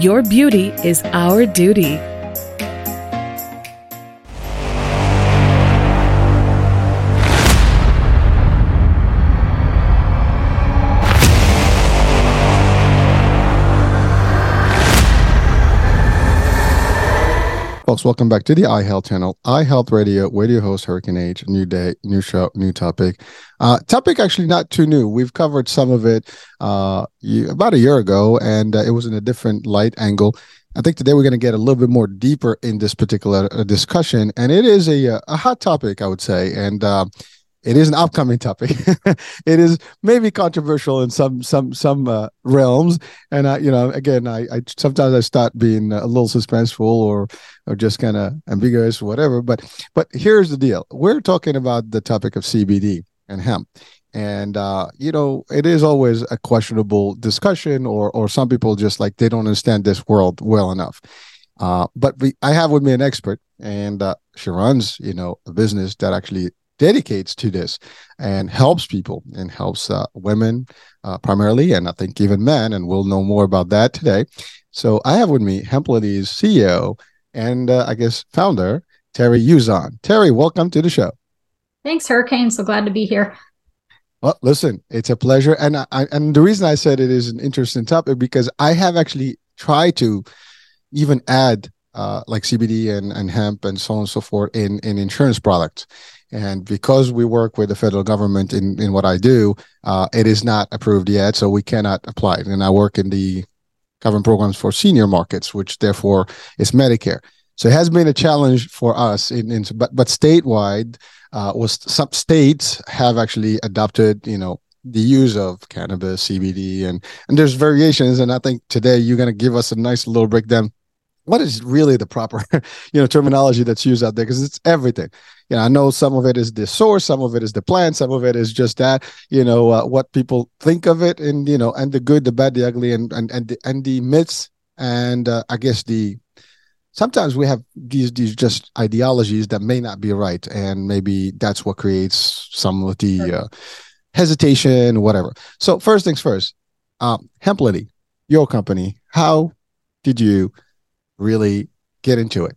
Your beauty is our duty. Folks, welcome back to the iHealth channel, iHealth Radio, radio host Hurricane H, new day, new show, new topic. Uh, topic actually not too new. We've covered some of it uh, about a year ago, and uh, it was in a different light angle. I think today we're going to get a little bit more deeper in this particular uh, discussion, and it is a, uh, a hot topic, I would say, and uh, it is an upcoming topic. it is maybe controversial in some some some uh, realms, and I, you know, again, I, I sometimes I start being a little suspenseful or or just kind of ambiguous, or whatever. But but here's the deal: we're talking about the topic of CBD and hemp, and uh, you know, it is always a questionable discussion, or or some people just like they don't understand this world well enough. Uh, but we, I have with me an expert, and uh, she runs, you know, a business that actually dedicates to this and helps people and helps uh, women uh, primarily, and I think even men, and we'll know more about that today. So I have with me Hemplily's CEO and uh, I guess founder, Terri Yuzon. Terri, welcome to the show. Thanks, Hurricane. So glad to be here. Well, listen, it's a pleasure, and I, and the reason I said it is an interesting topic because I have actually tried to even add uh, like CBD and, and hemp and so on and so forth in in insurance products. And because we work with the federal government in, in what I do, uh, it is not approved yet, so we cannot apply it. And I work in the government programs for senior markets, which therefore is Medicare. So it has been a challenge for us. In, in but but statewide, uh, was some states have actually adopted, you know, the use of cannabis, CBD, and and there's variations. And I think today you're going to give us a nice little breakdown what is really the proper you know terminology that's used out there? Because it's everything. You know i know some of it is the source some of it is the plant some of it is just that you know uh, what people think of it and you know and the good the bad the ugly and and and the, and the myths. And uh, i guess the sometimes we have these these just ideologies that may not be right and maybe that's what creates some of the uh, hesitation whatever. So first things first um hemplily your company how did you really get into it?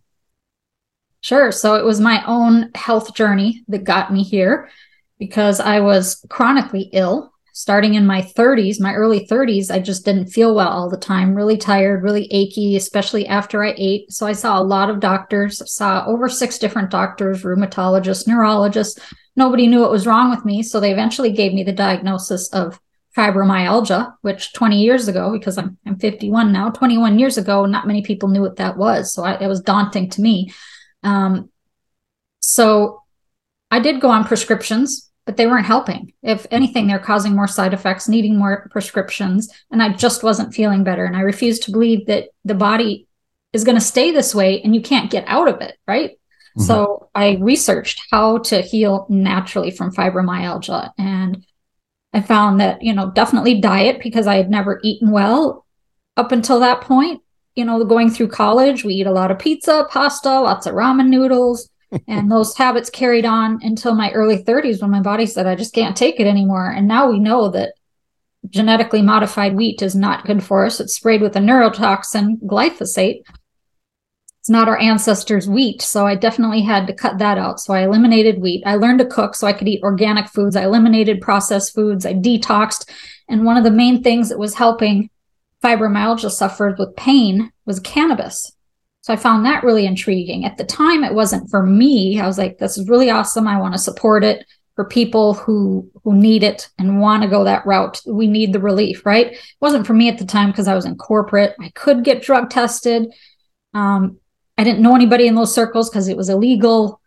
Sure. So it was my own health journey that got me here because I was chronically ill starting in my 30s, my early 30s. I just didn't feel well all the time, really tired, really achy, especially after I ate. So I saw a lot of doctors, saw over six different doctors, rheumatologists, neurologists. Nobody knew what was wrong with me. So they eventually gave me the diagnosis of fibromyalgia, which 20 years ago, because I'm, I'm 51 now, 21 years ago, not many people knew what that was. So I, it was daunting to me. Um, so I did go on prescriptions, but they weren't helping. If anything, they're causing more side effects, needing more prescriptions. And I just wasn't feeling better. And I refused to believe that the body is going to stay this way and you can't get out of it. Right. Mm-hmm. So I researched how to heal naturally from fibromyalgia and I found that, you know, definitely diet because I had never eaten well up until that point. You know, going through college, we eat a lot of pizza, pasta, lots of ramen noodles. and those habits carried on until my early 30s when my body said, I just can't take it anymore. And now we know that genetically modified wheat is not good for us. It's sprayed with a neurotoxin, glyphosate, it's not our ancestors' wheat. So I definitely had to cut that out. So I eliminated wheat. I learned to cook so I could eat organic foods. I eliminated processed foods. I detoxed. And one of the main things that was helping fibromyalgia sufferers with pain was cannabis. So I found that really intriguing. At the time, it wasn't for me. I was like, this is really awesome. I want to support it for people who who need it and want to go that route. We need the relief, right? It wasn't for me at the time because I was in corporate. I could get drug tested. Um, I didn't know anybody in those circles because it was illegal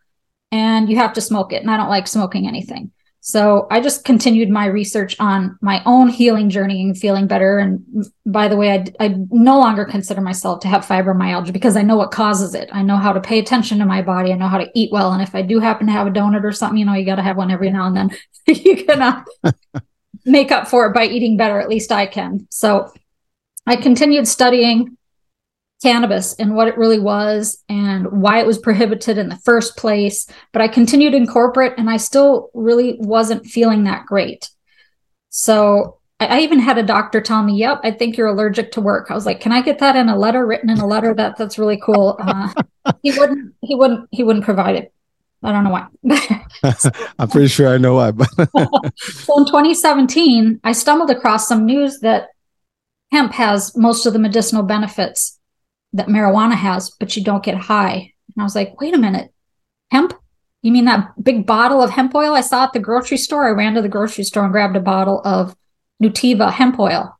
and you have to smoke it. And I don't like smoking anything. So I just continued my research on my own healing journey and feeling better. And by the way, I, I no longer consider myself to have fibromyalgia because I know what causes it. I know how to pay attention to my body. I know how to eat well. And if I do happen to have a donut or something, you know, you got to have one every now and then. you can uh, make up for it by eating better. At least I can. So I continued studying cannabis and what it really was and why it was prohibited in the first place. But I continued in corporate and I still really wasn't feeling that great. So I, even had a doctor tell me, Yep, I think you're allergic to work. I was like, Can I get that in a letter written in a letter? That that's really cool. Uh, he wouldn't he wouldn't he wouldn't provide it. I don't know why. I'm pretty sure I know why. But so in 2017, I stumbled across some news that hemp has most of the medicinal benefits that marijuana has, but you don't get high. And I was like, wait a minute, hemp? You mean that big bottle of hemp oil I saw at the grocery store? I ran to the grocery store and grabbed a bottle of Nutiva hemp oil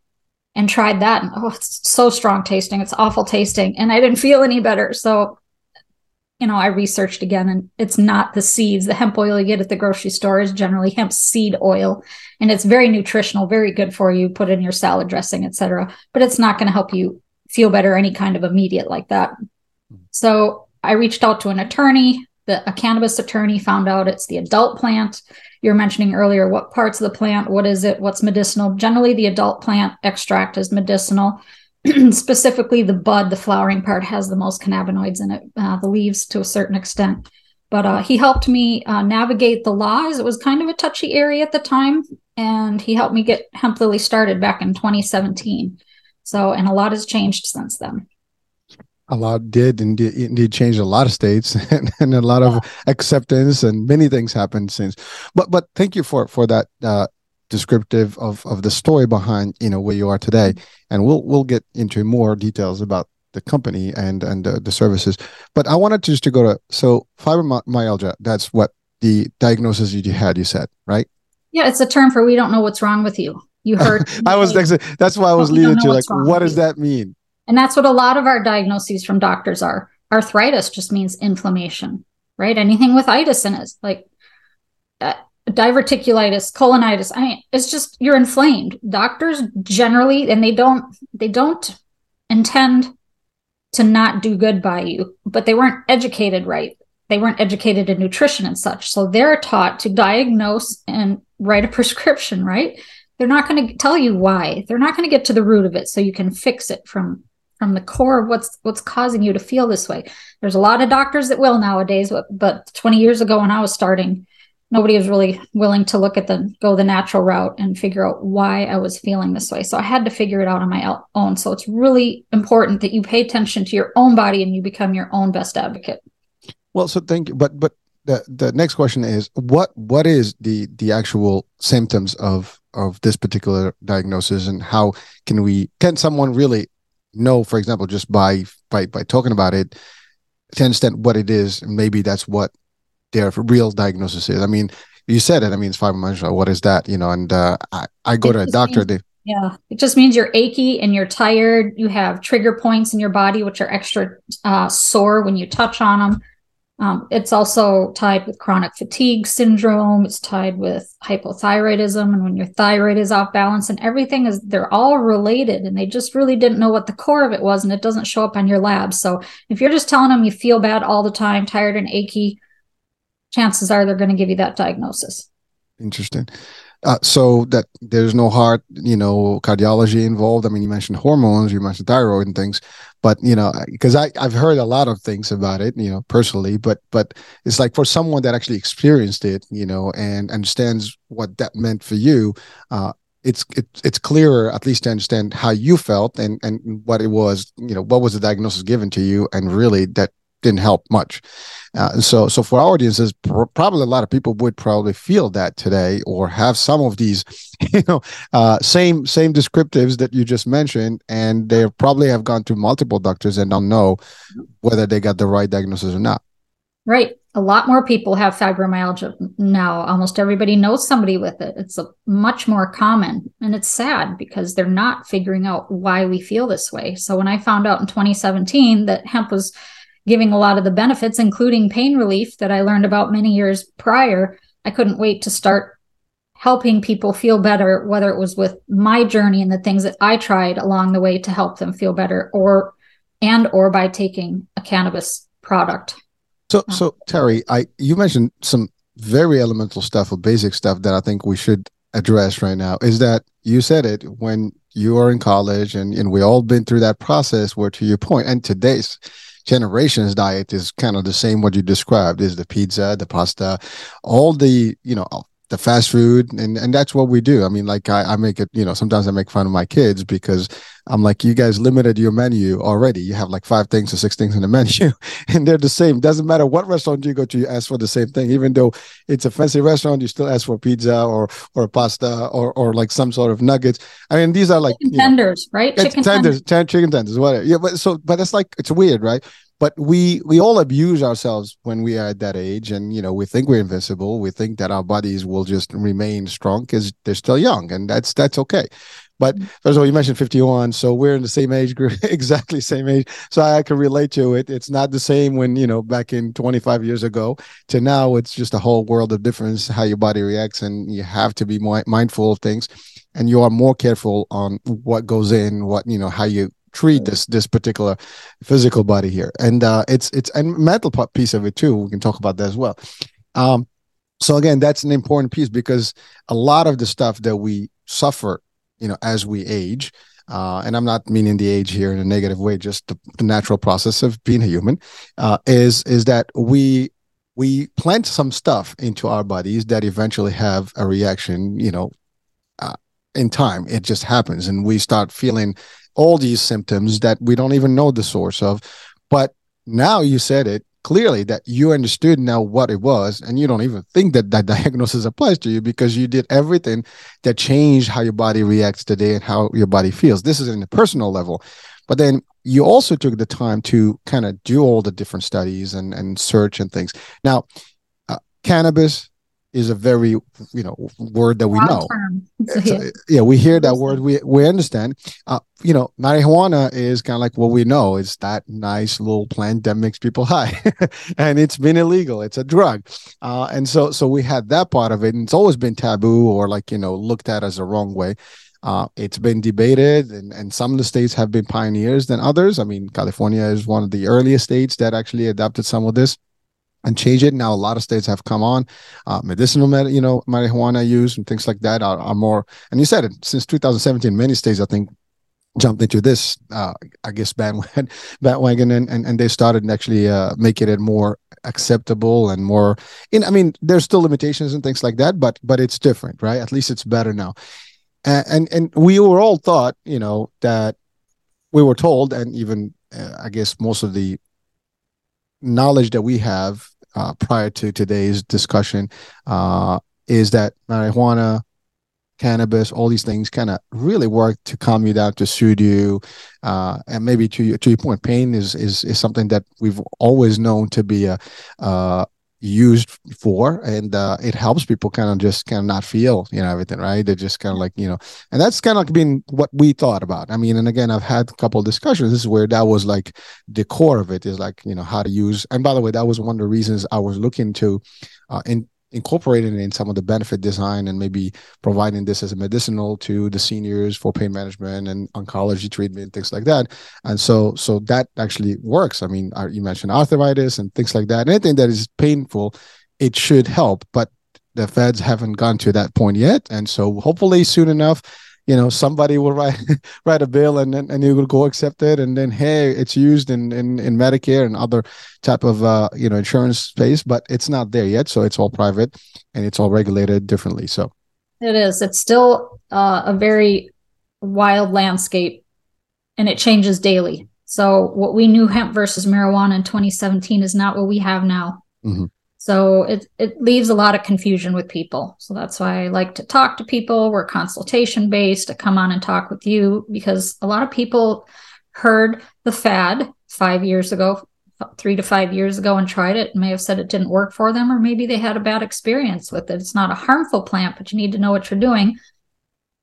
and tried that. And oh, it's so strong tasting. It's awful tasting. And I didn't feel any better. So, you know, I researched again and it's not the seeds. The hemp oil you get at the grocery store is generally hemp seed oil. And it's very nutritional, very good for you. Put in your salad dressing, etc. But it's not going to help you feel better any kind of immediate like that. So I reached out to an attorney, the, a cannabis attorney found out it's the adult plant. You're mentioning earlier what parts of the plant, what is it, what's medicinal. Generally, the adult plant extract is medicinal. Specifically, the bud, the flowering part, has the most cannabinoids in it, uh, the leaves to a certain extent. But uh, he helped me uh, navigate the laws. It was kind of a touchy area at the time, and he helped me get Hemplily started back in 2017. So, and a lot has changed since then. A lot did indeed, indeed change a lot of states and, and a lot of acceptance and many things happened since. But but thank you for for that uh, descriptive of of the story behind you know where you are today, and we'll we'll get into more details about the company and and uh, the services. But I wanted to just to go to so fibromyalgia. That's what the diagnosis you had. You said right? Yeah, it's a term for we don't know what's wrong with you. You heard. I was that's why I was leading to like, what does that mean? And that's what a lot of our diagnoses from doctors are. Arthritis just means inflammation, right? Anything with itis in it, like uh, diverticulitis, colonitis. I mean, it's just you're inflamed. Doctors generally, and they don't they don't intend to not do good by you, but they weren't educated right. They weren't educated in nutrition and such. So they're taught to diagnose and write a prescription, right? They're not going to tell you why. They're not going to get to the root of it so you can fix it from from the core of what's what's causing you to feel this way. There's a lot of doctors that will nowadays but, but 20 years ago when i was starting nobody was really willing to look at the go the natural route and figure out why i was feeling this way. So i had to figure it out on my own. So it's really important that you pay attention to your own body and you become your own best advocate. Well so thank you but but the the next question is what what is the the actual symptoms of of this particular diagnosis and how can we can someone really know for example just by by by talking about it to understand what it is and maybe that's what their real diagnosis is? I mean you said it. I mean it's fibromyalgia what is that you know and uh, I, I go it to a doctor means, they, yeah it just means you're achy and you're tired. You have trigger points in your body which are extra uh, sore when you touch on them um, it's also tied with chronic fatigue syndrome. It's tied with hypothyroidism. And when your thyroid is off balance and everything is, they're all related. And they just really didn't know what the core of it was. And it doesn't show up on your lab. So if you're just telling them you feel bad all the time, tired and achy, chances are they're going to give you that diagnosis. Interesting. Uh, so that there's no heart, you know, cardiology involved. I mean, you mentioned hormones, you mentioned thyroid and things, but you know, because I I've heard a lot of things about it, you know, personally, but but it's like for someone that actually experienced it, you know, and understands what that meant for you, uh, it's it, it's clearer at least to understand how you felt and and what it was, you know, what was the diagnosis given to you, and really that didn't help much. Uh, so, so for our audiences, pr- probably a lot of people would probably feel that today, or have some of these, you know, uh, same same descriptives that you just mentioned, and they probably have gone to multiple doctors and don't know whether they got the right diagnosis or not. Right. A lot more people have fibromyalgia now. Almost everybody knows somebody with it. It's a, much more common, and it's sad because they're not figuring out why we feel this way. So when I found out in 2017 that hemp was giving a lot of the benefits, including pain relief that I learned about many years prior. I couldn't wait to start helping people feel better, whether it was with my journey and the things that I tried along the way to help them feel better, or and or by taking a cannabis product. So, uh. so Terri, I you mentioned some very elemental stuff or basic stuff that I think we should address right now. Is that you said it when you are in college, and and we all been through that process. Where to your point, and today's generation's diet is kind of the same what you described is the pizza the pasta all the you know the fast food and and that's what we do. I mean like I, I make it you know sometimes i make fun of my kids because i'm like you guys limited your menu already. You have like five things or six things in the menu and they're the same. Doesn't matter what restaurant you go to you ask for the same thing. Even though it's a fancy restaurant you still ask for pizza or or pasta or or like some sort of nuggets. I mean these are like chicken tenders know, right? Chicken tenders, tenders. chicken tenders whatever. Yeah but so but it's like it's weird right but we we all abuse ourselves when we are at that age and you know we think we're invincible we think that our bodies will just remain strong because they're still young and that's that's okay. But mm-hmm. first of all you mentioned 51 so we're in the same age group exactly same age. So i can relate to it. It's not the same when you know back in 25 years ago to now it's just a whole world of difference how your body reacts and you have to be more mindful of things and you are more careful on what goes in what you know how you treat this this particular physical body here. And uh it's it's and mental piece of it too we can talk about that as well. Um so again that's an important piece because a lot of the stuff that we suffer you know as we age uh, and I'm not meaning the age here in a negative way, just the, the natural process of being a human, uh, is is that we we plant some stuff into our bodies that eventually have a reaction, you know, uh, in time. It just happens, and we start feeling all these symptoms that we don't even know the source of. But now you said it clearly that you understood now what it was, and you don't even think that that diagnosis applies to you because you did everything that changed how your body reacts today and how your body feels. This is in a personal level. But then you also took the time to kind of do all the different studies and, and search and things. Now, uh, cannabis, is a very you know word that we know. yeah. yeah, we hear that word, we we understand. Uh, you know, marijuana is kind of like what we know. It's that nice little plant that makes people high, and it's been illegal. It's a drug, uh, and so so we had that part of it, and it's always been taboo or like you know looked at as a wrong way. Uh, it's been debated, and, and some of the states have been pioneers than others. I mean, California is one of the earliest states that actually adopted some of this and change it. Now, a lot of states have come on. Uh, medicinal, med- you know, marijuana use and things like that are, are, more. And you said it since 2017, many states, I think, jumped into this, uh, I guess, bandwagon, bandwagon and, and, and they started actually uh, making it more acceptable and more. In, I mean, there's still limitations and things like that, but but it's different, right? At least it's better now. And and, and we were all thought, you know, that we were told, and even uh, I guess most of the knowledge that we have uh, prior to today's discussion uh, is that marijuana, cannabis, all these things kind of really work to calm you down, to soothe you, uh, and maybe to your, to your point, pain is is is something that we've always known to be a, uh, used for and uh, it helps people kind of just kind of not feel you know everything right? They're just kind of like you know and that's kind of like been what we thought about. I mean and again i've had a couple discussions. This is where that was like the core of it is like you know how to use and by the way that was one of the reasons i was looking to uh, in incorporating in some of the benefit design and maybe providing this as a medicinal to the seniors for pain management and oncology treatment things like that. And so so that actually works. I mean uh, you mentioned arthritis and things like that. Anything that is painful it should help but the feds haven't gone to that point yet. And so hopefully soon enough you know somebody will write write a bill and then and you will go accept it. And then hey it's used in in, in medicare and other type of uh you know insurance space but it's not there yet. So it's all private and it's all regulated differently. So it is. It's still uh, a very wild landscape and it changes daily. So what we knew hemp versus marijuana in 2017 is not what we have now. Mm-hmm. So it, it leaves a lot of confusion with people. So that's why I like to talk to people. We're consultation based to come on and talk with you because a lot of people heard the fad five years ago, three to five years ago, and tried it and may have said it didn't work for them, or maybe they had a bad experience with it. It's not a harmful plant, but you need to know what you're doing.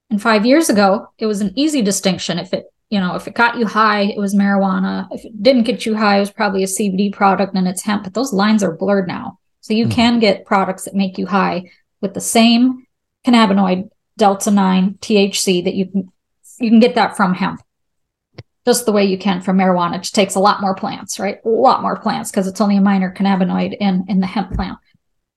And five years ago, it was an easy distinction. If it you know, if it got you high, it was marijuana. If it didn't get you high, it was probably a CBD product and it's hemp. But those lines are blurred now. So you mm-hmm. can get products that make you high with the same cannabinoid delta 9 THC that you can you can get that from hemp. Just the way you can from marijuana. It takes a lot more plants, right? A lot more plants because it's only a minor cannabinoid in in the hemp plant.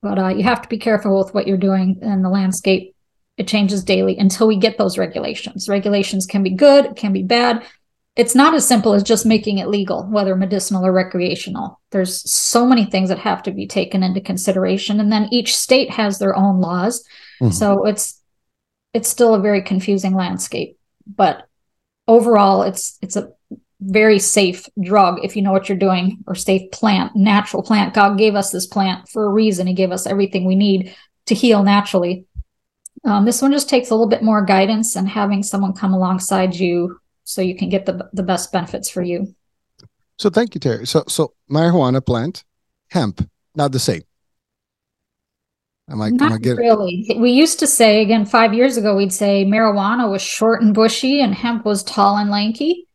But uh, you have to be careful with what you're doing in the landscape. It changes daily until we get those regulations. Regulations can be good, can be bad. It's not as simple as just making it legal, whether medicinal or recreational. There's so many things that have to be taken into consideration, and then each state has their own laws. Mm-hmm. So it's it's still a very confusing landscape. But overall, it's it's a very safe drug if you know what you're doing or safe plant natural plant god gave us this plant for a reason he gave us everything we need to heal naturally um, this one just takes a little bit more guidance and having someone come alongside you so you can get the, the best benefits for you so thank you terri so so marijuana plant hemp not the same Am I, Not am I getting... really. We used to say again five years ago, we'd say marijuana was short and bushy, and hemp was tall and lanky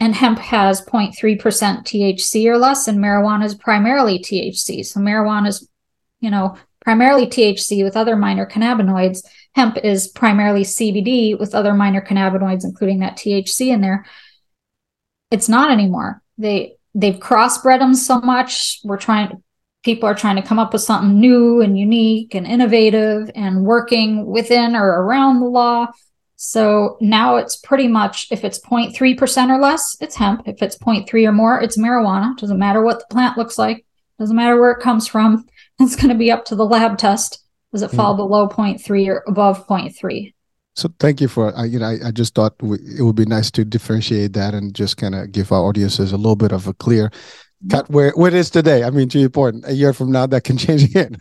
and hemp has 0.3% THC or less, and marijuana is primarily THC. So marijuana is, you know, primarily THC with other minor cannabinoids. Hemp is primarily CBD with other minor cannabinoids, including that THC in there. It's not anymore. They they've crossbred them so much. We're trying people are trying to come up with something new and unique and innovative and working within or around the law so now it's pretty much if it's 0.3% or less, it's hemp. If it's 0.3 or more, it's marijuana. Doesn't matter what the plant looks like, doesn't matter where it comes from. It's going to be up to the lab test. Does it fall mm. below 0.3 or above 0.3? So thank you for you know I, I just thought it would be nice to differentiate that and just kind of give our audiences a little bit of a clear cut where, where it is today. I mean, to your point, a year from now that can change again,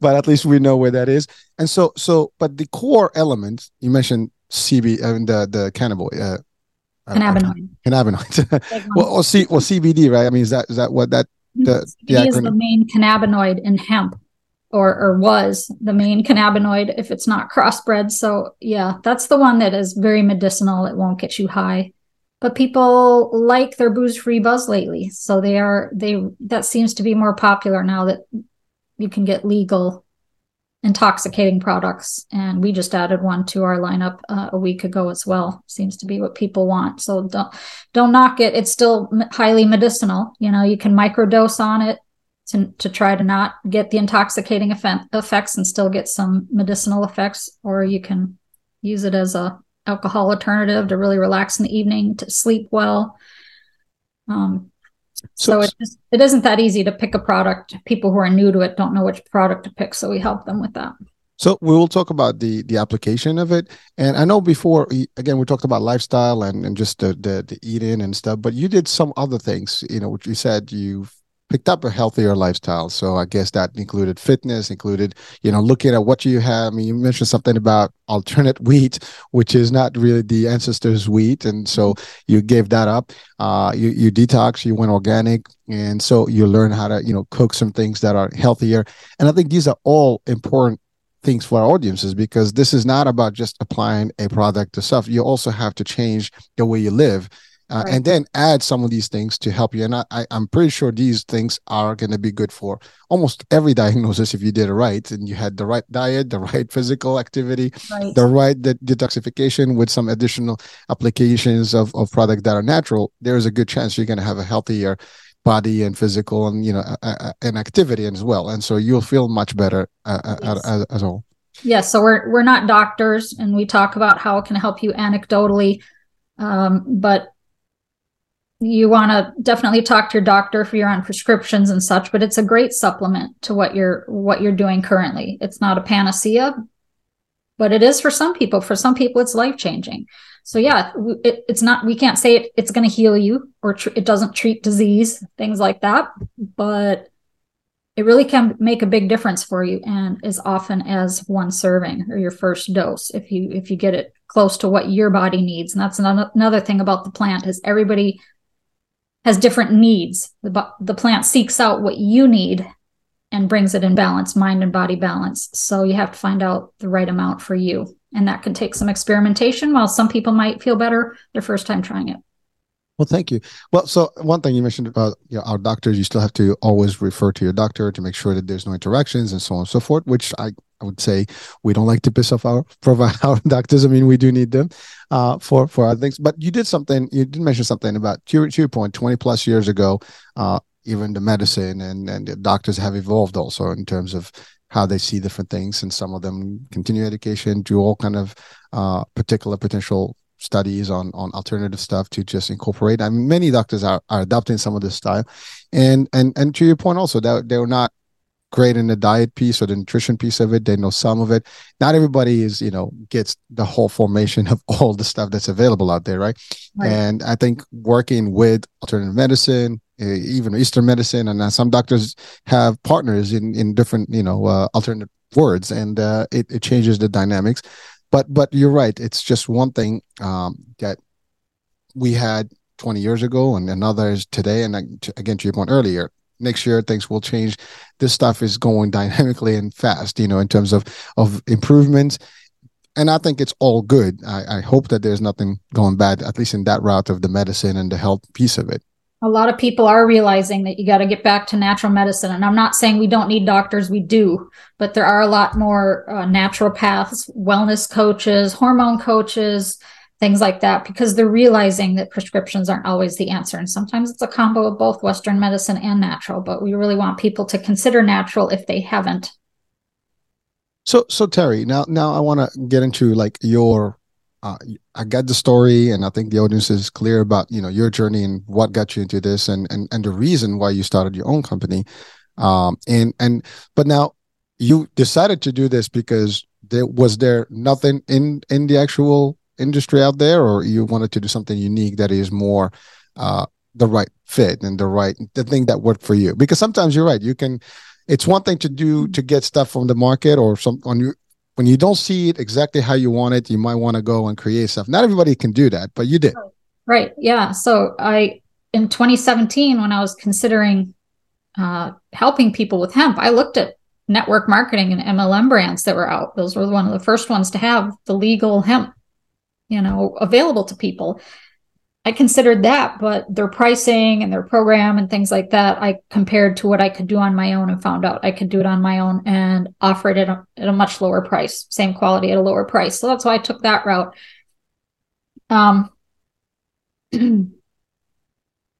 but at least we know where that is. And so, so, but the core elements you mentioned CB and uh, the the cannabinoid. Uh, cannabinoid. Cannabinoid. well, or, C, well, CBD, right? I mean, is that is that what that the, CBD the is the main cannabinoid in hemp, or or was the main cannabinoid if it's not crossbred. So yeah, that's the one that is very medicinal. It won't get you high, but people like their booze free buzz lately. So they are they that seems to be more popular now that you can get legal intoxicating products. And we just added one to our lineup uh, a week ago as well. Seems to be what people want. So don't don't knock it. It's still highly medicinal. You know you can microdose on it to, to try to not get the intoxicating effect, effects and still get some medicinal effects or you can use it as a alcohol alternative to really relax in the evening to sleep well um, so, so it just it isn't that easy to pick a product. People who are new to it don't know which product to pick, so we help them with that. So we will talk about the the application of it. And I know before again we talked about lifestyle and, and just the, the the eating and stuff, but you did some other things, you know, which you said you've picked up a healthier lifestyle. So I guess that included fitness, included, you know, looking at what you have. I mean, you mentioned something about alternate wheat, which is not really the ancestors' wheat. And so you gave that up. Uh, you, you detox, you went organic. And so you learn how to, you know, cook some things that are healthier. And I think these are all important things for our audiences because this is not about just applying a product to stuff. You also have to change the way you live uh, right. and then add some of these things to help you. And I, I, am pretty sure these things are going to be good for almost every diagnosis if you did it right and you had the right diet, the right physical activity, right. the right de- detoxification with some additional applications of, of products that are natural. There's a good chance you're going to have a healthier body and physical and you know uh, and activity as well. And so you'll feel much better uh, yes. as, as well. Yes, yeah, so we're we're not doctors, and we talk about how it can help you anecdotally, um, but you want to definitely talk to your doctor if you're on prescriptions and such but it's a great supplement to what you're what you're doing currently. It's not a panacea but it is for some people. For some people it's life changing so yeah it, it's not we can't say it, it's going to heal you or tr- it doesn't treat disease things like that but it really can make a big difference for you and as often as one serving or your first dose if you if you get it close to what your body needs. And that's another, another thing about the plant is everybody has different needs. The, the plant seeks out what you need and brings it in balance, mind and body balance. So you have to find out the right amount for you. And that can take some experimentation, while some people might feel better their first time trying it. Well, thank you. Well, so one thing you mentioned about you know, our doctors, you still have to always refer to your doctor to make sure that there's no interactions and so on and so forth, which I I would say we don't like to piss off our provide our doctors. I mean, we do need them uh, for for other things. But you did something. You did mention something about to, to your point. Twenty plus years ago, uh, even the medicine and and the doctors have evolved also in terms of how they see different things, and some of them continue education, do all kind of uh, particular potential studies on on alternative stuff to just incorporate. I mean, many doctors are, are adopting some of this style, and and and to your point also that they're not great in the diet piece or the nutrition piece of it. They know some of it. Not everybody is, you know, gets the whole formation of all the stuff that's available out there, right? right. And I think working with alternative medicine, uh, even Eastern medicine, and uh, some doctors have partners in in different, you know, uh, alternative words, and uh, it it changes the dynamics. But but you're right. It's just one thing um, that we had 20 years ago, and another is today. And again, to your point earlier, next year things will change. This stuff is going dynamically and fast you know in terms of of improvements. And i think it's all good. I, I, hope that there's nothing going bad at least in that route of the medicine and the health piece of it. A lot of people are realizing that you got to get back to natural medicine. And i'm not saying we don't need doctors we do but there are a lot more uh, naturopaths wellness coaches hormone coaches things like that because they're realizing that prescriptions aren't always the answer. And sometimes it's a combo of both western medicine and natural but we really want people to consider natural if they haven't. So so terri now now i want to get into like your uh, i got the story and i think the audience is clear about you know your journey and what got you into this and and, and the reason why you started your own company. Um and and but now you decided to do this because there was there nothing in in the actual industry out there, or you wanted to do something unique that is more uh, the right fit and the right the thing that worked for you? Because sometimes you're right. You can. It's one thing to do to get stuff from the market or some on you when you don't see it exactly how you want it. You might want to go and create stuff. Not everybody can do that, but you did. Right. Yeah. So I in 2017 when I was considering uh, helping people with hemp, I looked at network marketing and MLM brands that were out. Those were one of the first ones to have the legal hemp you know available to people. I considered that but their pricing and their program and things like that i compared to what i could do on my own and found out i could do it on my own and offer it at a, at a much lower price same quality at a lower price. So that's why i took that route. Um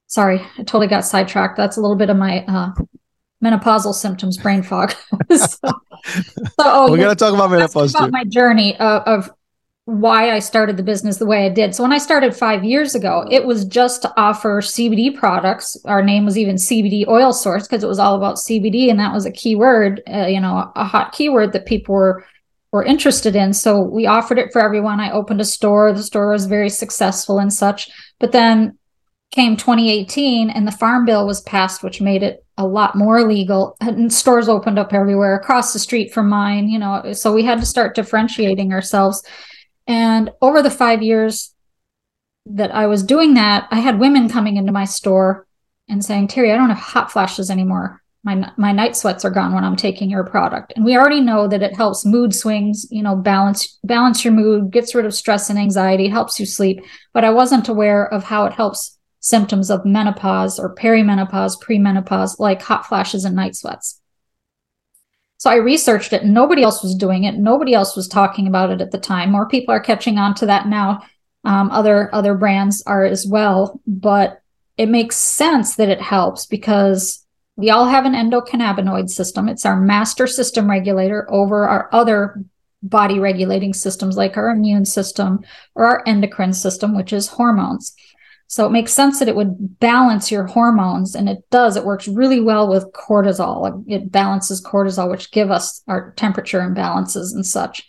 sorry i totally got sidetracked. That's a little bit of my uh menopausal symptoms brain fog. So, so oh, we're going to talk about menopause about my journey of, of why I started the business the way I did. So when I started five years ago, it was just to offer CBD products. Our name was even CBD Oil Source because it was all about CBD, and that was a keyword, uh, you know, a hot keyword that people were were interested in. So we offered it for everyone. I opened a store. The store was very successful and such. But then came 2018, and the Farm Bill was passed, which made it a lot more legal. And stores opened up everywhere across the street from mine. You know, so we had to start differentiating ourselves and over the five years that I was doing that, I had women coming into my store and saying, Terri, I don't have hot flashes anymore. My, my night sweats are gone when I'm taking your product. And we already know that it helps mood swings, you know, balance, balance your mood, gets rid of stress and anxiety, helps you sleep. But I wasn't aware of how it helps symptoms of menopause or perimenopause, premenopause, like hot flashes and night sweats. So I researched it. And nobody else was doing it. Nobody else was talking about it at the time. More people are catching on to that now. Um, other other brands are as well, but it makes sense that it helps because we all have an endocannabinoid system. It's our master system regulator over our other body regulating systems like our immune system or our endocrine system, which is hormones. So it makes sense that it would balance your hormones, and it does. It works really well with cortisol. It balances cortisol, which give us our temperature imbalances and such.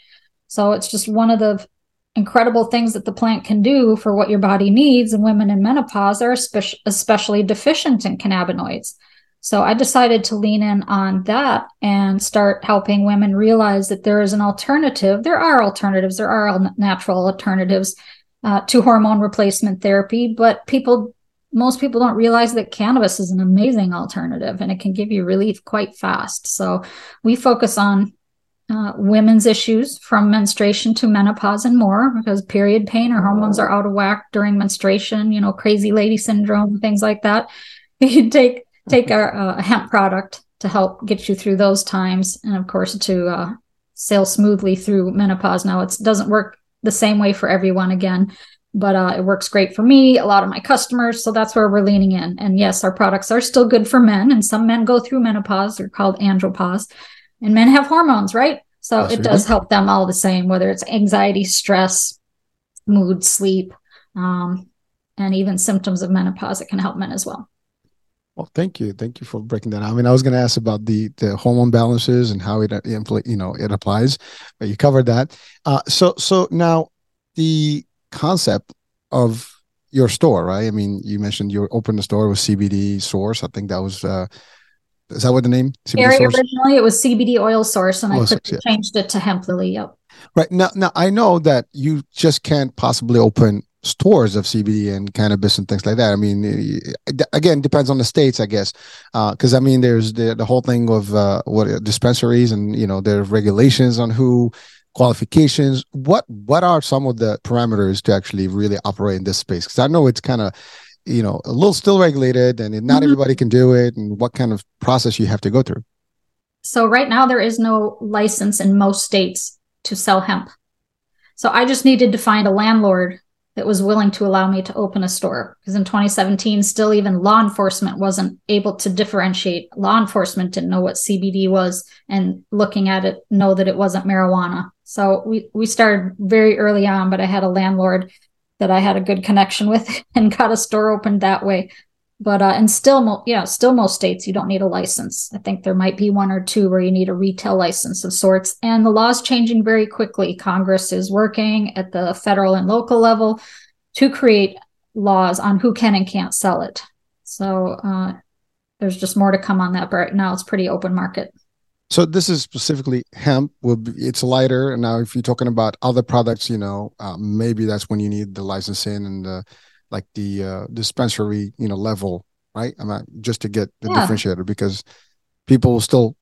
So it's just one of the incredible things that the plant can do for what your body needs. And women in menopause are especially deficient in cannabinoids. So I decided to lean in on that and start helping women realize that there is an alternative. There are alternatives. There are natural alternatives uh, to hormone replacement therapy, but people, most people don't realize that cannabis is an amazing alternative and it can give you relief quite fast. So we focus on uh, women's issues from menstruation to menopause and more because period pain or hormones are out of whack during menstruation, you know, crazy lady syndrome, things like that. You take take a, a hemp product to help get you through those times, and of course to uh, sail smoothly through menopause. Now it doesn't work the same way for everyone again, but uh, it works great for me, a lot of my customers. So that's where we're leaning in. And yes, our products are still good for men, and some men go through menopause. They're called andropause, and men have hormones, right? So it does help them all the same, whether it's anxiety, stress, mood, sleep, um, and even symptoms of menopause. It can help men as well. Well, thank you, thank you for breaking that. Out. I mean, I was going to ask about the the hormone balances and how it you know it applies, but you covered that. Uh, so so now the concept of your store, right? I mean, you mentioned you opened the store with CBD Source. I think that was uh, is that what the name? CBD Source? Originally, it was CBD Oil Source, and I yeah. changed it to Hemplily. Yep. Right now, now I know that you just can't possibly open stores of CBD and cannabis and things like that. I mean, again, depends on the states, I guess, because uh, I mean, there's the the whole thing of uh, what dispensaries and you know there are regulations on who qualifications. What what are some of the parameters to actually really operate in this space? Because I know it's kind of you know a little still regulated and not mm-hmm. everybody can do it and what kind of process you have to go through so right now there is no license in most states to sell hemp so i just needed to find a landlord that was willing to allow me to open a store. Because in 2017 still even law enforcement wasn't able to differentiate. Law enforcement didn't know what cbd was and looking at it know that it wasn't marijuana. So we we started very early on but i had a landlord that i had a good connection with and got a store opened that way but uh, and still mo- know still most states you don't need a license i think there might be one or two where you need a retail license of sorts and the law is changing very quickly congress is working at the federal and local level to create laws on who can and can't sell it so uh, there's just more to come on that but right now it's pretty open market so this is specifically hemp. Will be, it's lighter. And now, if you're talking about other products, you know, uh, maybe that's when you need the licensing and the like the uh, dispensary you know level right? I'm not just to get the yeah. differentiator because people still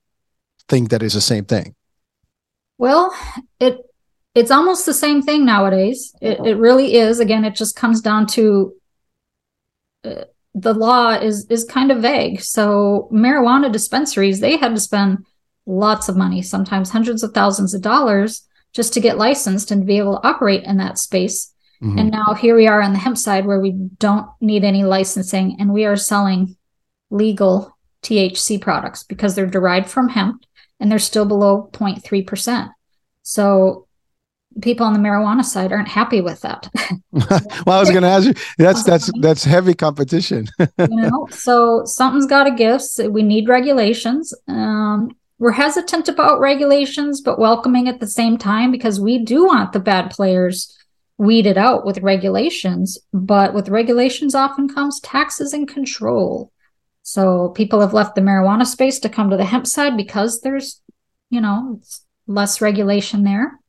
think that it's the same thing. Well it it's almost the same thing nowadays. It, it really is. Again it just comes down to uh, the law is is kind of vague. So marijuana dispensaries they had to spend lots of money sometimes hundreds of thousands of dollars just to get licensed and to be able to operate in that space Mm-hmm. And now here we are on the hemp side where we don't need any licensing and we are selling legal THC products because they're derived from hemp and they're still below 0.3%. So people on the marijuana side aren't happy with that. well, I was going to ask you, that's that's that's heavy competition. you know, so something's got to give. So we need regulations. Um, we're hesitant about regulations, but welcoming at the same time because we do want the bad players weeded out with regulations, but with regulations often comes taxes and control. So people have left the marijuana space to come to the hemp side because there's, you know, less regulation there.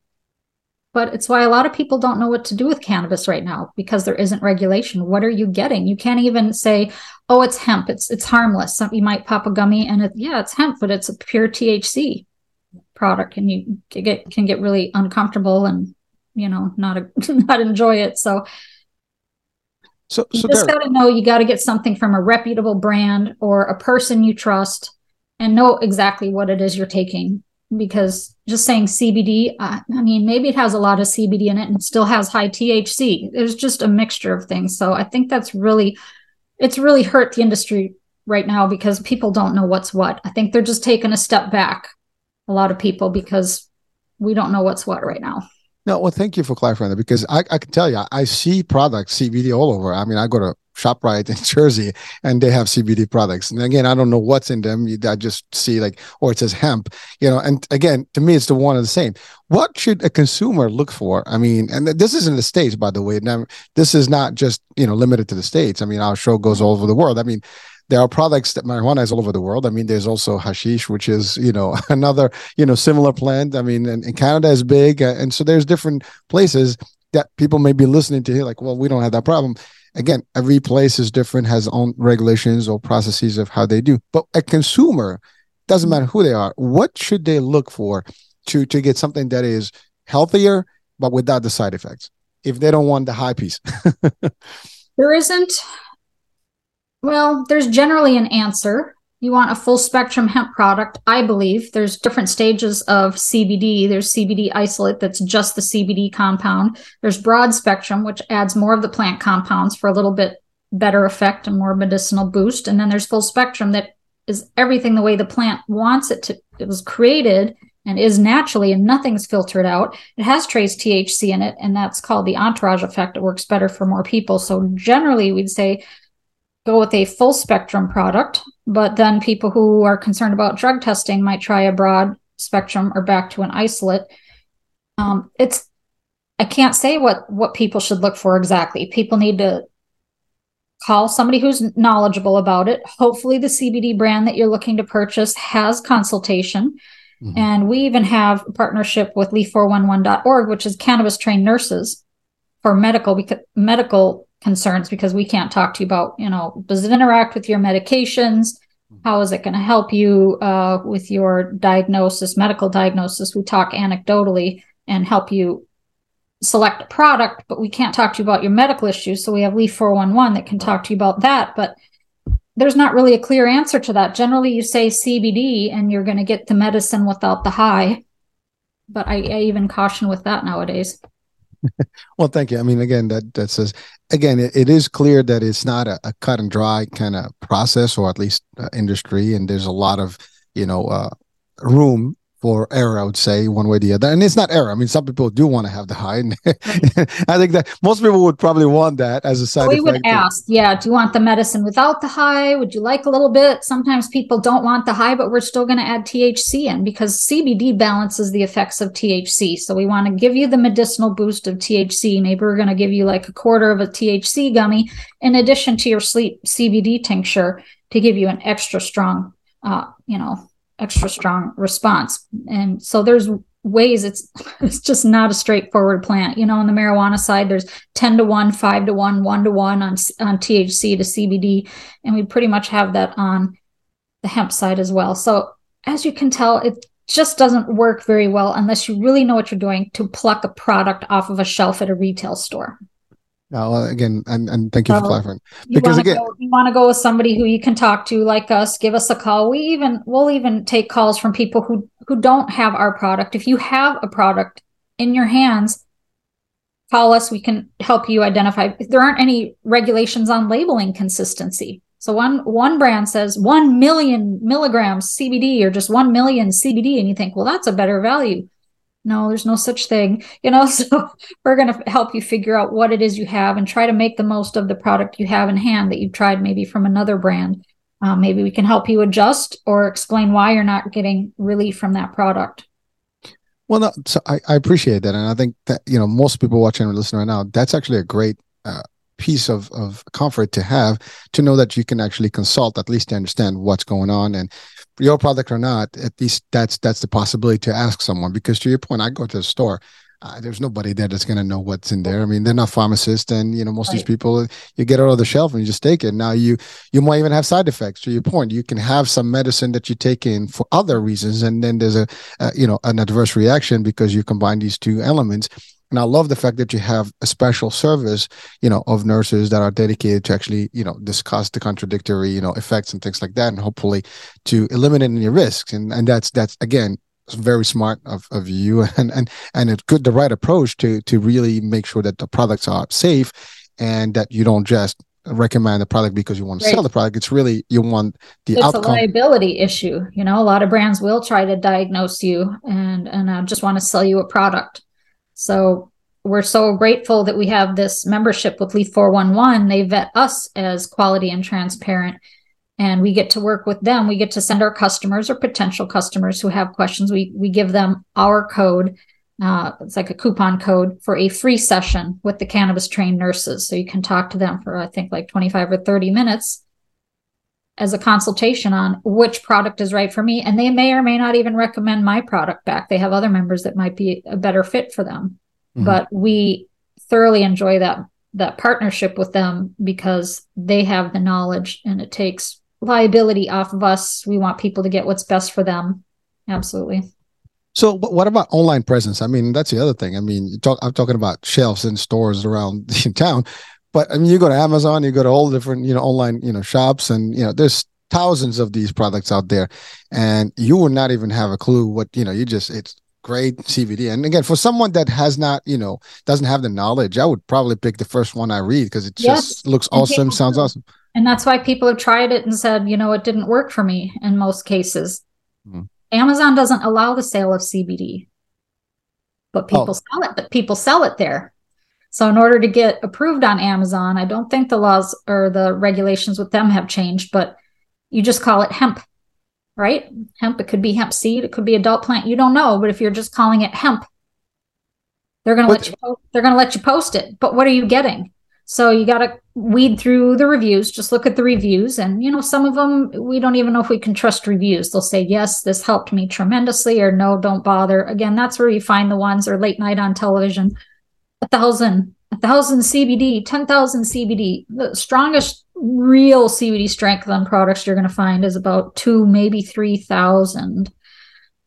But it's why a lot of people don't know what to do with cannabis right now because there isn't regulation. What are you getting? You can't even say, "Oh, it's hemp. It's it's harmless." Some, you might pop a gummy and it, yeah, it's hemp, but it's a pure THC product, and you can get can get really uncomfortable and you know not a, not enjoy it so so, you just got to know you got to get something from a reputable brand or a person you trust and know exactly what it is you're taking because just saying CBD, uh, I mean, maybe it has a lot of CBD in it and still has high THC. There's just a mixture of things. So I think that's really, it's really hurt the industry right now because people don't know what's what. I think they're just taking a step back, a lot of people, because we don't know what's what right now. No, well, thank you for clarifying that because I, I can tell you, I see products CBD all over. I mean, I go to ShopRite in Jersey and they have CBD products. And again, I don't know what's in them. I just see like, or it says hemp, you know, and again, to me, it's the one and the same. What should a consumer look for? I mean, and this is in the States, by the way. Now, this is not just, you know, limited to the States. I mean, our show goes all over the world. I mean, there are products that marijuana is all over the world. I mean, there's also hashish, which is you know another you know similar plant. I mean, and, and Canada is big, uh, and so there's different places that people may be listening to here. Like, well, we don't have that problem. Again, every place is different, has own regulations or processes of how they do. But a consumer doesn't matter who they are. What should they look for to to get something that is healthier but without the side effects? If they don't want the high piece, there isn't well, there's generally an answer. you want a full spectrum hemp product, I believe there's different stages of CBD. There's CBD isolate that's just the CBD compound. There's broad spectrum, which adds more of the plant compounds for a little bit better effect and more medicinal boost. And then there's full spectrum that is everything the way the plant wants it to. It was created and is naturally, and nothing's filtered out. It has trace THC in it, and that's called the entourage effect. It works better for more people. So generally, we'd say go with a full spectrum product, but then people who are concerned about drug testing might try a broad spectrum or back to an isolate. Um, it's I can't say what what people should look for exactly. People need to call somebody who's knowledgeable about it. Hopefully, the CBD brand that you're looking to purchase has consultation. Mm-hmm. And we even have a partnership with leaf411.org, which is cannabis trained nurses for medical because medical concerns because we can't talk to you about, you know, does it interact with your medications? How is it going to help you uh, with your diagnosis, medical diagnosis? We talk anecdotally and help you select a product, but we can't talk to you about your medical issues. So we have Leaf 411 that can talk to you about that. But there's not really a clear answer to that. Generally, you say CBD and you're going to get the medicine without the high. But I, I even caution with that nowadays. Well, thank you. I mean, again, that that says again, it, it is clear that it's not a, a cut and dry kind of process, or at least uh, industry, and there's a lot of you know uh, room for error, I would say, one way or the other. And it's not error. I mean, some people do want to have the high. I think that most people would probably want that as a side we effect. We would ask, yeah, do you want the medicine without the high? Would you like a little bit? Sometimes people don't want the high, but we're still going to add THC in because CBD balances the effects of THC. So we want to give you the medicinal boost of THC. Maybe we're going to give you like a quarter of a THC gummy in addition to your sleep CBD tincture to give you an extra strong, uh, you know, extra strong response. And so there's ways it's it's just not a straightforward plant. You know, on the marijuana side, there's 10 to 1, 5 to 1, 1 to 1 on, on THC to CBD. And we pretty much have that on the hemp side as well. So as you can tell, it just doesn't work very well unless you really know what you're doing to pluck a product off of a shelf at a retail store. Uh, again, and, and thank you for clarifying. Because again, go, you want to go with somebody who you can talk to, like us. Give us a call. We even we'll even take calls from people who who don't have our product. If you have a product in your hands, call us. We can help you identify. If there aren't any regulations on labeling consistency, so one one brand says one million milligrams CBD or just one million CBD, and you think, well, that's a better value no there's no such thing you know so we're going to help you figure out what it is you have and try to make the most of the product you have in hand that you've tried maybe from another brand. Um, maybe we can help you adjust or explain why you're not getting relief from that product. Well no, so I, I appreciate that and i think that you know most people watching and listening right now that's actually a great uh, piece of, of comfort to have to know that you can actually consult at least to understand what's going on and your product or not, at least that's that's the possibility to ask someone. Because to your point, I go to the store. Uh, there's nobody there that's going to know what's in there. I mean, they're not pharmacists, and you know most right. of these people, you get it out of the shelf and you just take it. Now you you might even have side effects. To your point, you can have some medicine that you take in for other reasons, and then there's a, a you know an adverse reaction because you combine these two elements and I love the fact that you have a special service, you know, of nurses that are dedicated to actually, you know, discuss the contradictory, you know, effects and things like that, and hopefully to eliminate any risks. And and that's that's again very smart of, of you and and and it's good the right approach to to really make sure that the products are safe and that you don't just recommend the product because you want to right. sell the product. It's really you want the it's outcome. a liability issue. You know, a lot of brands will try to diagnose you and and uh, just want to sell you a product. So we're so grateful that we have this membership with Leaf 411. They vet us as quality and transparent. And we get to work with them. We get to send our customers or potential customers who have questions. We we give them our code. Uh, it's like a coupon code for a free session with the cannabis trained nurses. So you can talk to them for I think like 25 or 30 minutes as a consultation on which product is right for me. And they may or may not even recommend my product back. They have other members that might be a better fit for them. Mm-hmm. But we thoroughly enjoy that that partnership with them because they have the knowledge and it takes liability off of us. We want people to get what's best for them. Absolutely. So, what about online presence? I mean, that's the other thing. I mean, talk, I'm talking about shelves in stores around in town, but I mean, you go to Amazon, you go to all different, you know, online, you know, shops, and you know, there's thousands of these products out there, and you would not even have a clue what you know. You just it's great CBD. And again, for someone that has not, you know, doesn't have the knowledge, I would probably pick the first one I read because it yes. just looks awesome, sounds awesome. And that's why people have tried it and said, you know, it didn't work for me in most cases. Mm-hmm. Amazon doesn't allow the sale of CBD, but people oh. sell it, but people sell it there. So in order to get approved on Amazon, I don't think the laws or the regulations with them have changed, but you just call it hemp right? Hemp, it could be hemp seed, it could be adult plant. You don't know, but if you're just calling it hemp, they're going to let you they're going to let you post it. But what are you getting? So you got to weed through the reviews, just look at the reviews and you know some of them we don't even know if we can trust reviews. They'll say yes, this helped me tremendously or no, don't bother. Again, that's where you find the ones or late night on television. A thousand, a thousand CBD, 10,000 CBD. The strongest real CBD strength on products you're going to find is about two, maybe 3,000.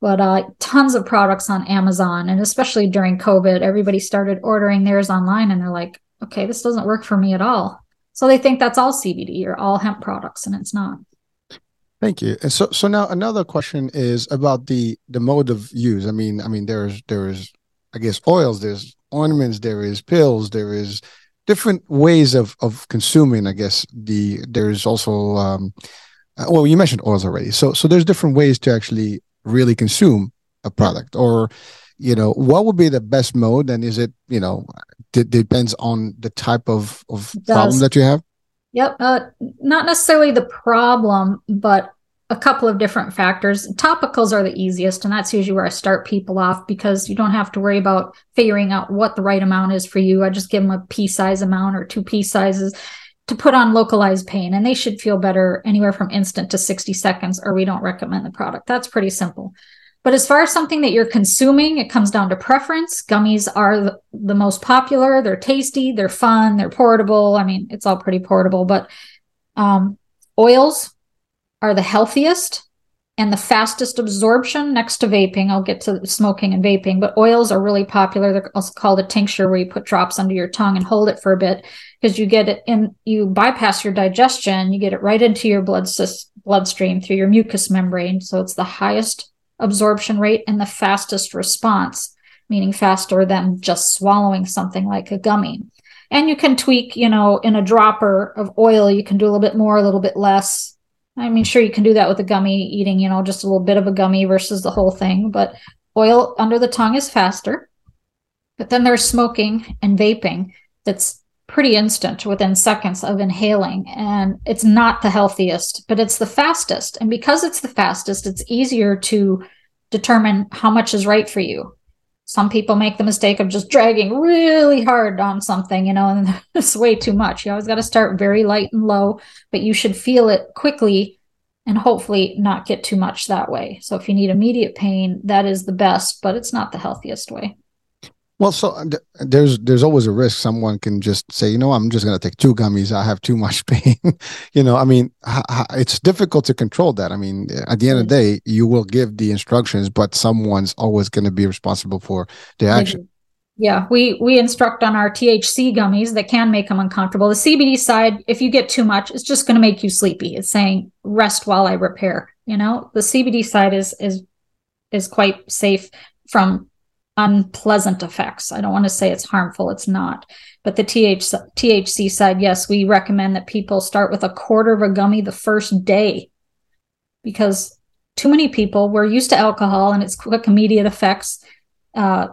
But uh, tons of products on Amazon. And especially during COVID, everybody started ordering theirs online and they're like, okay, this doesn't work for me at all. So they think that's all CBD or all hemp products, and it's not. Thank you. And so, so now another question is about the the mode of use. I mean, I mean, there's there's I guess oils, there's ornaments, there is pills, there is different ways of of consuming i guess the there's also um uh, well you mentioned oils already. So so there's different ways to actually really consume a product or you know what would be the best mode? And is it you know it depends on the type of of problem that you have? Yep uh, not necessarily the problem but a couple of different factors. Topicals are the easiest, and that's usually where I start people off because you don't have to worry about figuring out what the right amount is for you. I just give them a pea size amount or two pea sizes to put on localized pain, and they should feel better anywhere from instant to 60 seconds, or we don't recommend the product. That's pretty simple. But as far as something that you're consuming, it comes down to preference. Gummies are the, most popular. They're tasty, they're fun, they're portable. I mean, it's all pretty portable, but um, oils, are the healthiest and the fastest absorption next to vaping. I'll get to smoking and vaping, but oils are really popular. They're also called a tincture where you put drops under your tongue and hold it for a bit because you get it in, you bypass your digestion, you get it right into your blood bloodstream through your mucous membrane. So it's the highest absorption rate and the fastest response, meaning faster than just swallowing something like a gummy. And you can tweak, you know, in a dropper of oil, you can do a little bit more, a little bit less I mean, sure, you can do that with a gummy eating, you know, just a little bit of a gummy versus the whole thing, but oil under the tongue is faster. But then there's smoking and vaping that's pretty instant within seconds of inhaling. And it's not the healthiest, but it's the fastest. And because it's the fastest, it's easier to determine how much is right for you some people make the mistake of just dragging really hard on something, you know, and it's way too much. You always got to start very light and low, but you should feel it quickly and hopefully not get too much that way. So if you need immediate pain, that is the best, but it's not the healthiest way. Well, so uh, there's there's always a risk someone can just say, you know, I'm just going to take two gummies. I have too much pain. you know, I mean, it's difficult to control that. I mean, at the end of the day, you will give the instructions, but someone's always going to be responsible for the action. Yeah, we we instruct on our THC gummies that can make them uncomfortable. The CBD side, if you get too much, it's just going to make you sleepy. It's saying rest while I repair. You know, the CBD side is is is quite safe from unpleasant effects. I don't want to say it's harmful, it's not. But the TH, THC side, yes, we recommend that people start with a quarter of a gummy the first day because too many people, we're used to alcohol and its quick, immediate effects, uh,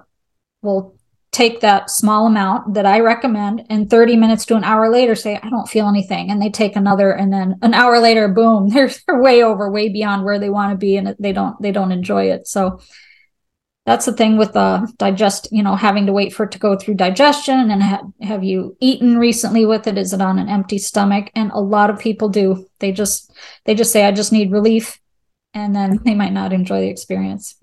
will take that small amount that I recommend and 30 minutes to an hour later say, I don't feel anything. And they take another and then an hour later, boom, they're, they're way over, way beyond where they want to be and they don't, they don't enjoy it. So that's the thing with uh digest you know having to wait for it to go through digestion and ha- have you eaten recently with it? Is it on an empty stomach? And a lot of people do. They just they just say i just need relief and then they might not enjoy the experience.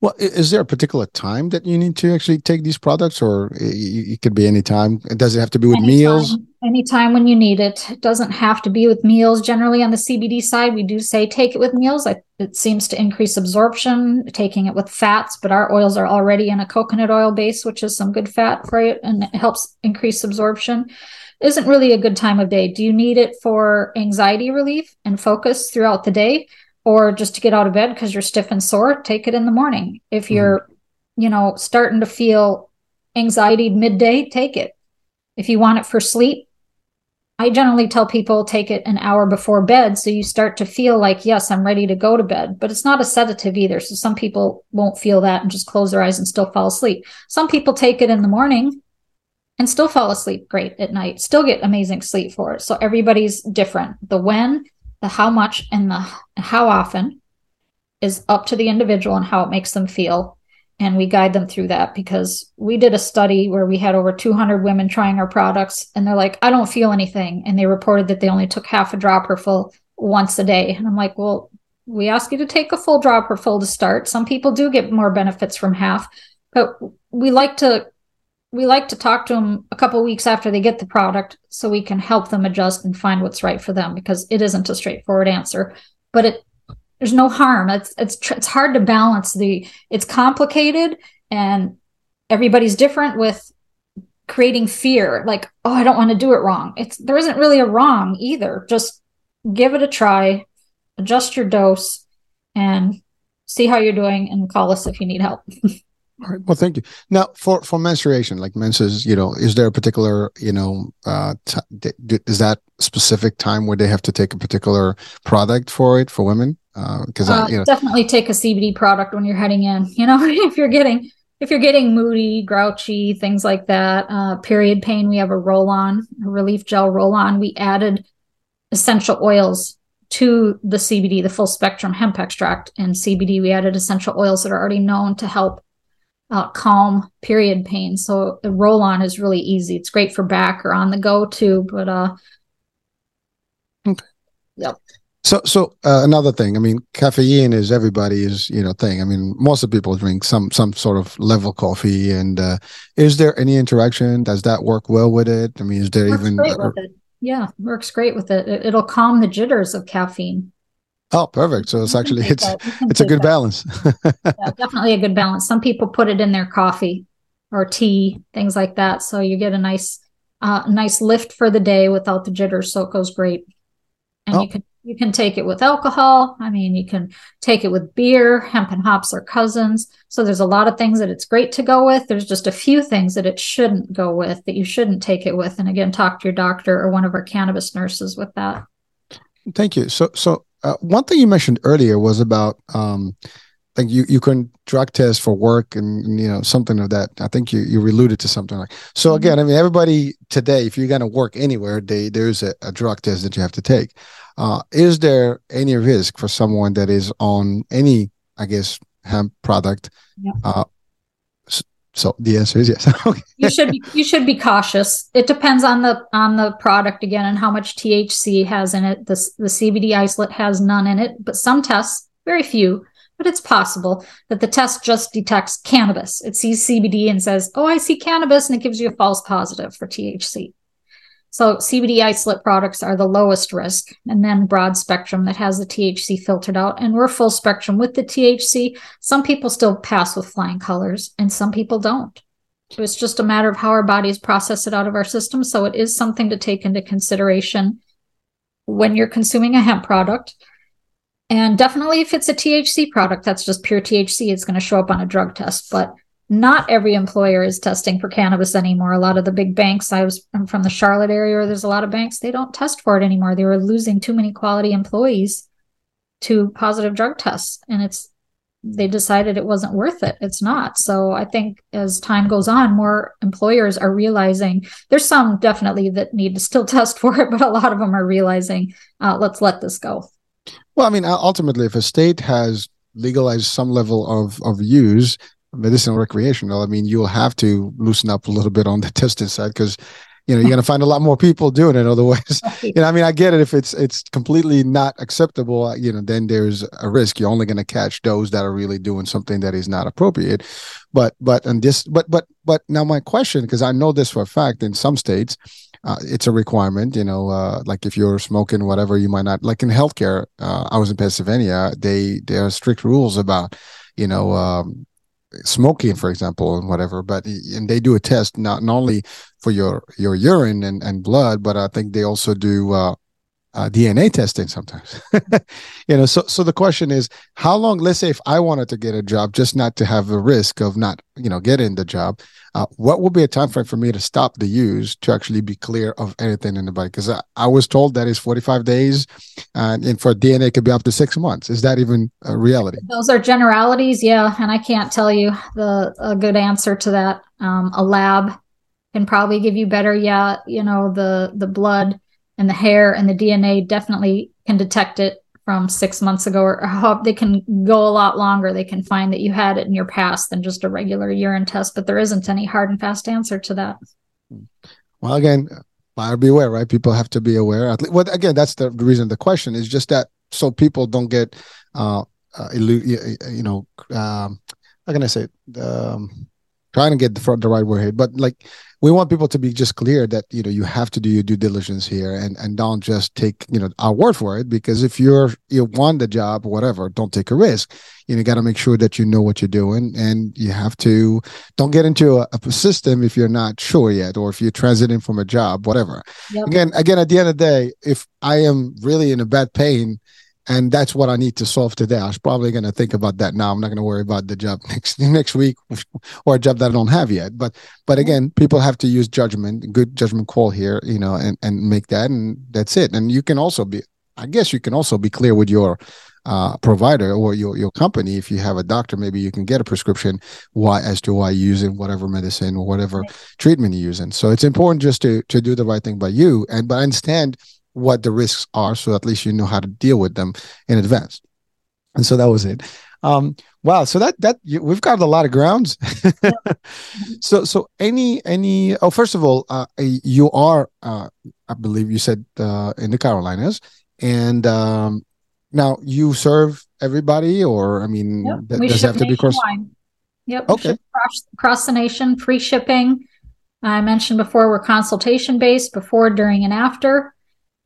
Well is there a particular time that you need to actually take these products or it, it could be any time? Does it have to be with anytime. meals anytime when you need it. It doesn't have to be with meals. Generally, on the CBD side, we do say take it with meals. it seems to increase absorption, taking it with fats, but our oils are already in a coconut oil base, which is some good fat for it and it helps increase absorption. Isn't really a good time of day. Do you need it for anxiety relief and focus throughout the day? Or just to get out of bed because you're stiff and sore, take it in the morning. If mm-hmm. you're, mm-hmm. you know, starting to feel anxiety midday, take it. If you want it for sleep, I generally tell people take it an hour before bed so you start to feel like, yes, I'm ready to go to bed. But it's not a sedative either. So some people won't feel that and just close their eyes and still fall asleep. Some people take it in the morning and still fall asleep great at night, still get amazing sleep for it. So everybody's different. The when, the how much, and the how often is up to the individual and how it makes them feel and we guide them through that because we did a study where we had over 200 women trying our products and they're like i don't feel anything and they reported that they only took half a dropper full once a day and i'm like well we ask you to take a full dropper full to start. Some people do get more benefits from half but we like to we like to talk to them a couple weeks after they get the product so we can help them adjust and find what's right for them because it isn't a straightforward answer but it there's no harm it's it's it's hard to balance the it's complicated and everybody's different with creating fear like oh i don't want to do it wrong it's there isn't really a wrong either just give it a try adjust your dose and see how you're doing and call us if you need help All right. Well, thank you. Now, for for menstruation, like menses, you know, is there a particular, you know, uh, is that specific time where they have to take a particular product for it for women? Because uh, uh, you know, definitely take a CBD product when you're heading in. You know, if you're getting if you're getting moody, grouchy, things like that, uh, period pain, we have a roll on, a relief gel roll on. We added essential oils to the CBD, the full spectrum hemp extract and CBD. We added essential oils that are already known to help uh, calm period pain. So the roll on is really easy. It's great for back or on the go too. But uh, okay. Yep. So, so uh, another thing. I mean, caffeine is everybody's you know thing. I mean, most of people drink some some sort of level coffee. And uh, is there any interaction? Does that work well with it? I mean, is there works even? Great with it. Yeah, works great with it. it. It'll calm the jitters of caffeine. Oh, perfect. So it's actually it's it's a good that. balance. yeah, definitely a good balance. Some people put it in their coffee or tea, things like that. So you get a nice uh nice lift for the day without the jitters. So it goes great. And oh. you can you can take it with alcohol. I mean, you can take it with beer. Hemp and hops are cousins. So there's a lot of things that it's great to go with. There's just a few things that it shouldn't go with, that you shouldn't take it with. And again, talk to your doctor or one of our cannabis nurses with that. Thank you. So so uh, one thing you mentioned earlier was about um, like you you can drug test for work and you know something of that. I think you you alluded to something like so. Mm-hmm. Again, I mean, everybody today, if you're going to work anywhere, they there's a, a, drug test that you have to take. Uh, is there any risk for someone that is on any, I guess, hemp product yeah. uh, so the answer is yes. you should be, you should be cautious. It depends on the on the product again and how much THC has in it. The the CBD isolate has none in it, but some tests, very few, but it's possible that the test just detects cannabis. It sees CBD and says, "Oh, I see cannabis," and it gives you a false positive for THC. So CBD isolate products are the lowest risk, and then broad spectrum that has the THC filtered out. And we're full spectrum with the THC. Some people still pass with flying colors, and some people don't. So it's just a matter of how our bodies process it out of our system. So it is something to take into consideration when you're consuming a hemp product. And definitely, if it's a THC product, that's just pure THC, it's going to show up on a drug test. But not every employer is testing for cannabis anymore. A lot of the big banks, I was I'm from the Charlotte area there's a lot of banks, they don't test for it anymore. They were losing too many quality employees to positive drug tests. And it's they decided it wasn't worth it. It's not. So I think as time goes on, more employers are realizing there's some definitely that need to still test for it, but a lot of them are realizing, uh, let's let this go. Well, I mean, ultimately, if a state has legalized some level of of use, medicinal recreational, I mean, you'll have to loosen up a little bit on the testing side because you know you're going to find a lot more people doing it otherwise you know i mean i get it if it's it's completely not acceptable uh, you know then there's a risk you're only going to catch those that are really doing something that is not appropriate but but and this but but but now my question because i know this for a fact in some states uh, it's a requirement. You know, uh, like if you're smoking, whatever, you might not. Like in healthcare, uh, I was in Pennsylvania. They there are strict rules about, you know, um, smoking, for example, and whatever. But and they do a test not, not only for your your urine and, and blood, but I think they also do uh, uh, DNA testing sometimes. you know, so so the question is, how long? Let's say if I wanted to get a job, just not to have the risk of not, you know, getting the job, uh, what would be a time frame for me to stop the use to actually be clear of anything in the body? Because I, I, was told that is 45 days, and, and for DNA it could be up to six months. Is that even a reality? Those are generalities, yeah, and I can't tell you the a good answer to that. Um, a lab can probably give you better. Yeah, you know the the blood and the hair and the DNA definitely can detect it from six months ago, or they can go a lot longer. They can find that you had it in your past than just a regular urine test, but there isn't any hard and fast answer to that. Well, again, buyer beware, right? People have to be aware. Well, again, that's the reason the question is just that so people don't get, uh, uh you know, um, how can I say, it? Um, trying to get the, the right word here, but like we want people to be just clear that you know you have to do your due diligence here and and don't just take you know our word for it because if you're you want the job whatever don't take a risk you, know, you got to make sure that you know what you're doing and you have to don't get into a, a system if you're not sure yet or if you're transiting from a job whatever yep. again again at the end of the day if i am really in a bad pain and that's what I need to solve today. I was probably going to think about that now. I'm not going to worry about the job next next week or a job that I don't have yet. But but again, people have to use judgment, good judgment call here, you know, and and make that, and that's it. And you can also be, I guess, you can also be clear with your uh, provider or your your company. If you have a doctor, maybe you can get a prescription why as to why you're using whatever medicine or whatever right. treatment you're using. So it's important just to to do the right thing by you, and but understand what the risks are so at least you know how to deal with them in advance. And so that was it. Um wow so that that you, we've got a lot of grounds. So so any any oh first of all uh you are uh i believe you said uh in the carolinas and um now you serve everybody or i mean yep. that, does have to be cross yep okay. cross, across the nation free shipping. I mentioned before we're consultation based before during and after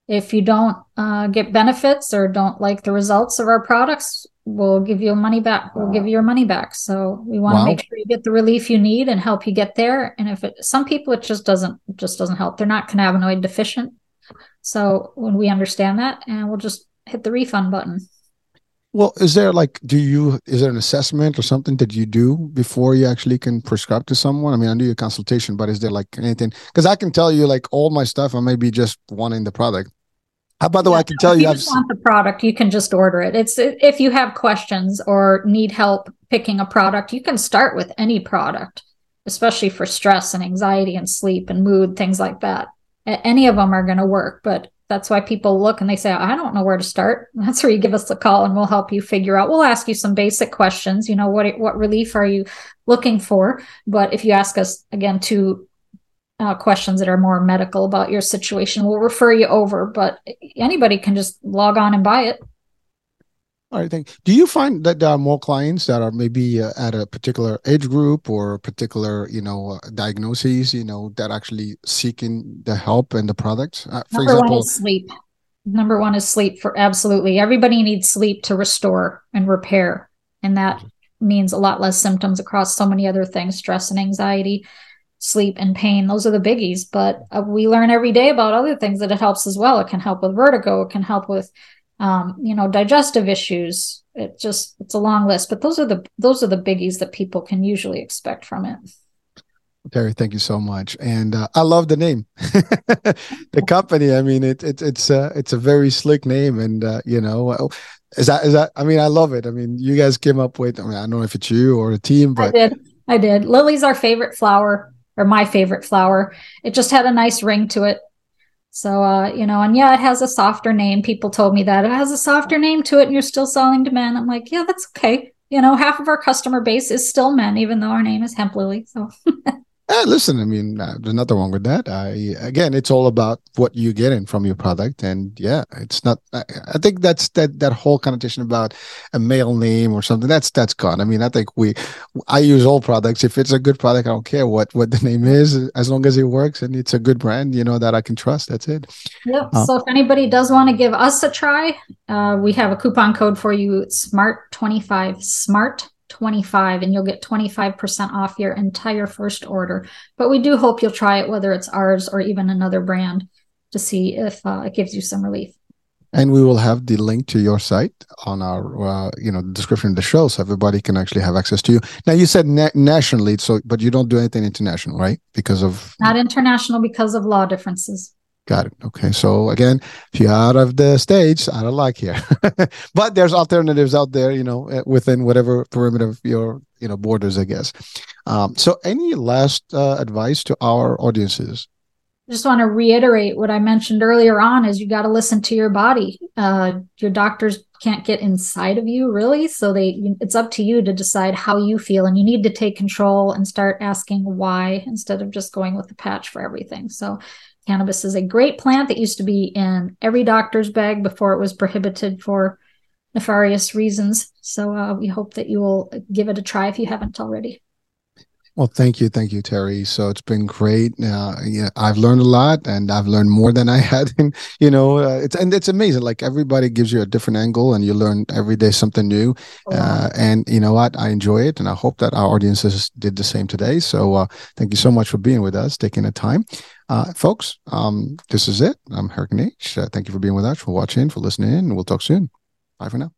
if you don't uh, get benefits or don't like the results of our products, we'll give you money back. We'll give you your money back. So we want to wow. make sure you get the relief you need and help you get there. And if it, some people, it just doesn't just doesn't help. They're not cannabinoid deficient. So when we understand that, and we'll just hit the refund button. Well, is there like, do you, is there an assessment or something that you do before you actually can prescribe to someone? I mean, I do your consultation, but is there like anything? Because I can tell you like all my stuff, I may be just wanting the product. How, by the yeah, way, I can tell you, If you I've want the product, you can just order it. It's if you have questions or need help picking a product, you can start with any product, especially for stress and anxiety and sleep and mood, things like that. Any of them are going to work, but that's why people look and they say i don't know where to start. That's where you give us a call and we'll help you figure out. We'll ask you some basic questions you know what what relief are you looking for? But if you ask us again two uh, questions that are more medical about your situation we'll refer you over but anybody can just log on and buy it all right, thank. Do you find that there are more clients that are maybe uh, at a particular age group or particular, you know, uh, diagnoses, you know, that actually seeking the help and the products? Uh, for Number example, one is sleep. Number one is sleep for absolutely everybody needs sleep to restore and repair, and that means a lot less symptoms across so many other things: stress and anxiety, sleep and pain. Those are the biggies. But uh, we learn every day about other things that it helps as well. It can help with vertigo. It can help with um, you know, digestive issues. It just it's a long list, but those are the those are the biggies that people can usually expect from it. Terri, thank you so much, and uh, I love the name, the company. I mean, it, it it's uh, it's a very slick name, and uh, you know, is that is that? I mean, I love it. I mean, you guys came up with. I mean, I don't know if it's you or a team, but I did. I did. Lily's our favorite flower, or my favorite flower. It just had a nice ring to it. So, uh, you know, and yeah, it has a softer name. People told me that it has a softer name to it and you're still selling to men. I'm like, yeah, that's okay. You know, half of our customer base is still men, even though our name is Hemplily. So, Eh, listen, I mean, uh, there's nothing wrong with that. I again, it's all about what you get in from your product, and yeah, it's not. I, I, think that's that that whole connotation about a male name or something. That's that's gone. I mean, I think we, I use all products. If it's a good product, I don't care what what the name is, as long as it works and it's a good brand, you know that I can trust. That's it. Yep. Uh, so if anybody does want to give us a try, uh, we have a coupon code for you. Smart twenty five. Smart 25 and you'll get 25% off your entire first order. But we do hope you'll try it, whether it's ours or even another brand, to see if uh, it gives you some relief. And we will have the link to your site on our, uh, you know, description of the show, so everybody can actually have access to you. Now, you said na- nationally, so but you don't do anything international, right? Because of not international because of law differences. Got it. Okay. So again, if you're out of the states, I don't like here, but there's alternatives out there, you know, eh, within whatever perimeter of your, you know, borders, I guess. Um, so any last uh, advice to our audiences? Just want to reiterate what I mentioned earlier on is you got to listen to your body. Uh, your doctors can't get inside of you really. So they, it's up to you to decide how you feel and you need to take control and start asking why instead of just going with the patch for everything. So Cannabis is a great plant that used to be in every doctor's bag before it was prohibited for nefarious reasons. So uh, we hope that you will give it a try if you haven't already. Well, thank you, thank you, Terri. So it's been great. Uh, yeah, I've learned a lot, and I've learned more than I had. And you know, uh, it's and it's amazing. Like everybody gives you a different angle, and you learn every day something new. Oh, uh, and you know what? I enjoy it, and I hope that our audiences did the same today. So uh, thank you so much for being with us, taking the time, uh, folks. Um, this is it. I'm Hurricane H. Uh, thank you for being with us, for watching, for listening, we'll talk soon. Bye for now.